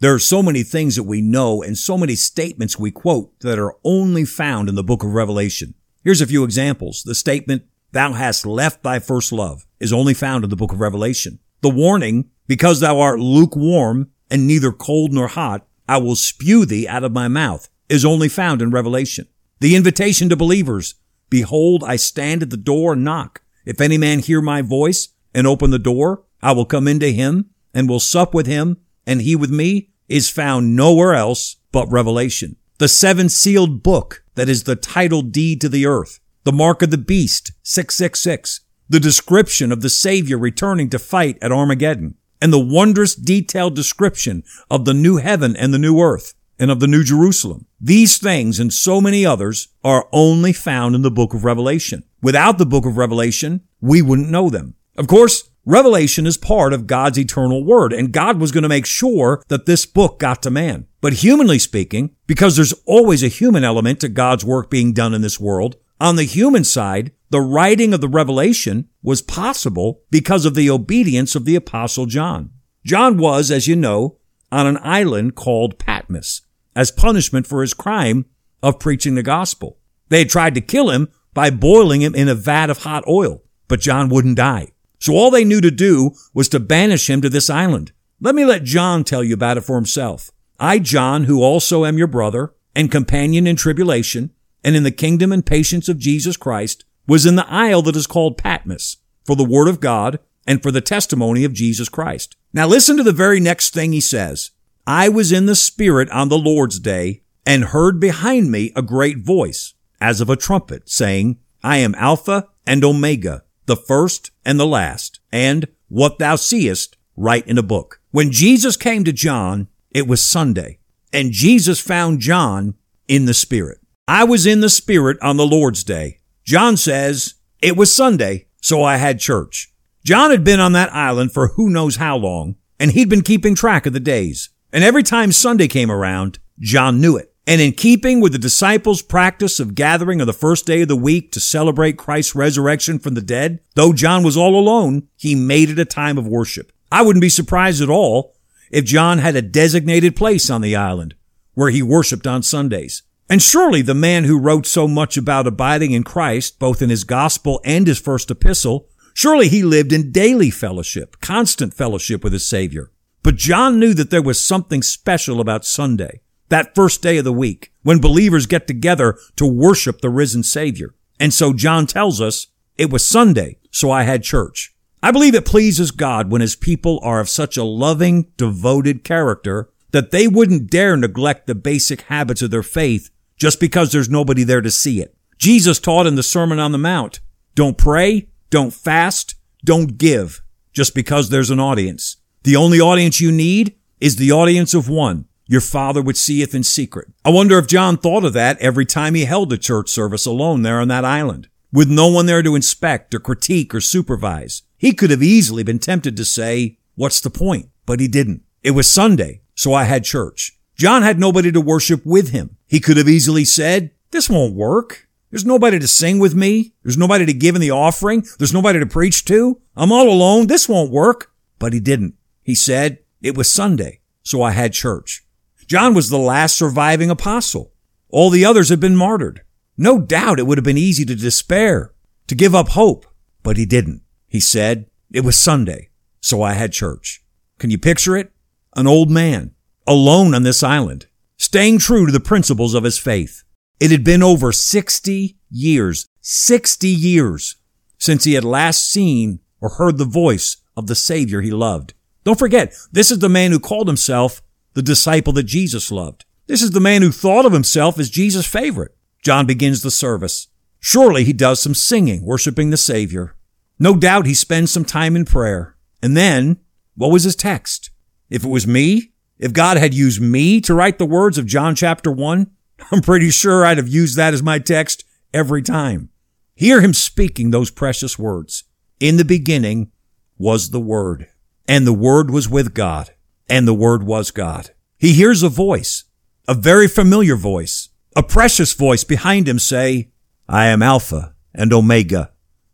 There are so many things that we know and so many statements we quote that are only found in the book of Revelation. Here's a few examples. The statement, thou hast left thy first love is only found in the book of Revelation. The warning, because thou art lukewarm and neither cold nor hot, I will spew thee out of my mouth is only found in Revelation. The invitation to believers, behold, I stand at the door and knock. If any man hear my voice and open the door, I will come into him and will sup with him and he with me is found nowhere else but Revelation. The seven sealed book that is the title deed to the earth. The mark of the beast, 666. The description of the Savior returning to fight at Armageddon. And the wondrous detailed description of the new heaven and the new earth and of the new Jerusalem. These things and so many others are only found in the book of Revelation. Without the book of Revelation, we wouldn't know them. Of course, Revelation is part of God's eternal word, and God was going to make sure that this book got to man. But humanly speaking, because there's always a human element to God's work being done in this world, on the human side, the writing of the revelation was possible because of the obedience of the apostle John. John was, as you know, on an island called Patmos as punishment for his crime of preaching the gospel. They had tried to kill him by boiling him in a vat of hot oil, but John wouldn't die. So all they knew to do was to banish him to this island. Let me let John tell you about it for himself. I, John, who also am your brother and companion in tribulation and in the kingdom and patience of Jesus Christ, was in the isle that is called Patmos for the word of God and for the testimony of Jesus Christ. Now listen to the very next thing he says. I was in the spirit on the Lord's day and heard behind me a great voice as of a trumpet saying, I am Alpha and Omega, the first and the last, and what thou seest, write in a book. When Jesus came to John, it was Sunday, and Jesus found John in the Spirit. I was in the Spirit on the Lord's day. John says, it was Sunday, so I had church. John had been on that island for who knows how long, and he'd been keeping track of the days. And every time Sunday came around, John knew it. And in keeping with the disciples' practice of gathering on the first day of the week to celebrate Christ's resurrection from the dead, though John was all alone, he made it a time of worship. I wouldn't be surprised at all if John had a designated place on the island where he worshiped on Sundays. And surely the man who wrote so much about abiding in Christ, both in his gospel and his first epistle, surely he lived in daily fellowship, constant fellowship with his Savior. But John knew that there was something special about Sunday that first day of the week when believers get together to worship the risen Savior. And so John tells us it was Sunday, so I had church. I believe it pleases God when his people are of such a loving, devoted character that they wouldn't dare neglect the basic habits of their faith just because there's nobody there to see it. Jesus taught in the Sermon on the Mount, don't pray, don't fast, don't give just because there's an audience. The only audience you need is the audience of one, your Father which seeth in secret. I wonder if John thought of that every time he held a church service alone there on that island, with no one there to inspect or critique or supervise. He could have easily been tempted to say, what's the point? But he didn't. It was Sunday, so I had church. John had nobody to worship with him. He could have easily said, this won't work. There's nobody to sing with me. There's nobody to give in the offering. There's nobody to preach to. I'm all alone. This won't work. But he didn't. He said, it was Sunday, so I had church. John was the last surviving apostle. All the others had been martyred. No doubt it would have been easy to despair, to give up hope, but he didn't. He said, it was Sunday, so I had church. Can you picture it? An old man, alone on this island, staying true to the principles of his faith. It had been over 60 years, 60 years since he had last seen or heard the voice of the Savior he loved. Don't forget, this is the man who called himself the disciple that Jesus loved. This is the man who thought of himself as Jesus' favorite. John begins the service. Surely he does some singing, worshiping the Savior. No doubt he spends some time in prayer. And then, what was his text? If it was me, If God had used me to write the words of John chapter 1, I'm pretty sure I'd have used that as my text every time. Hear him speaking those precious words. In the beginning was the Word, and the Word was with God, and the Word was God. He hears a voice, a very familiar voice, a precious voice behind him say, I am Alpha and Omega,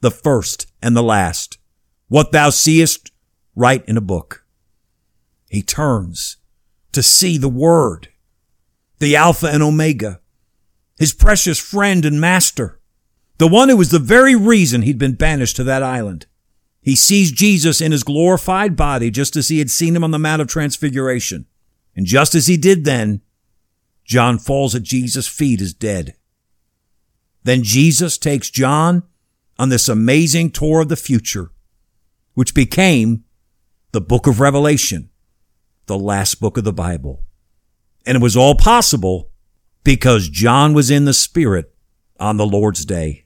the first and the last. What thou seest, write in a book. He turns to see the Word, the Alpha and Omega, his precious friend and master, the one who was the very reason he'd been banished to that island. He sees Jesus in his glorified body just as he had seen him on the Mount of Transfiguration. And just as he did then, John falls at Jesus' feet as dead. Then Jesus takes John on this amazing tour of the future, which became the book of Revelation, the last book of the Bible. And it was all possible because John was in the Spirit on the Lord's day.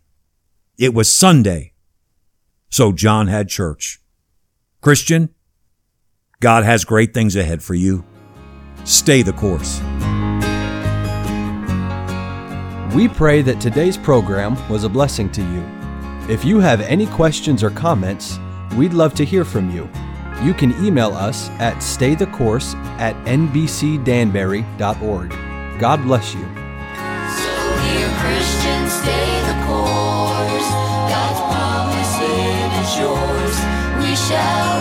It was Sunday, so John had church. Christian, God has great things ahead for you. Stay the course. We pray that today's program was a blessing to you. If you have any questions or comments, we'd love to hear from you. You can email us at staythecourse at nbcdanbury.org. God bless you. shall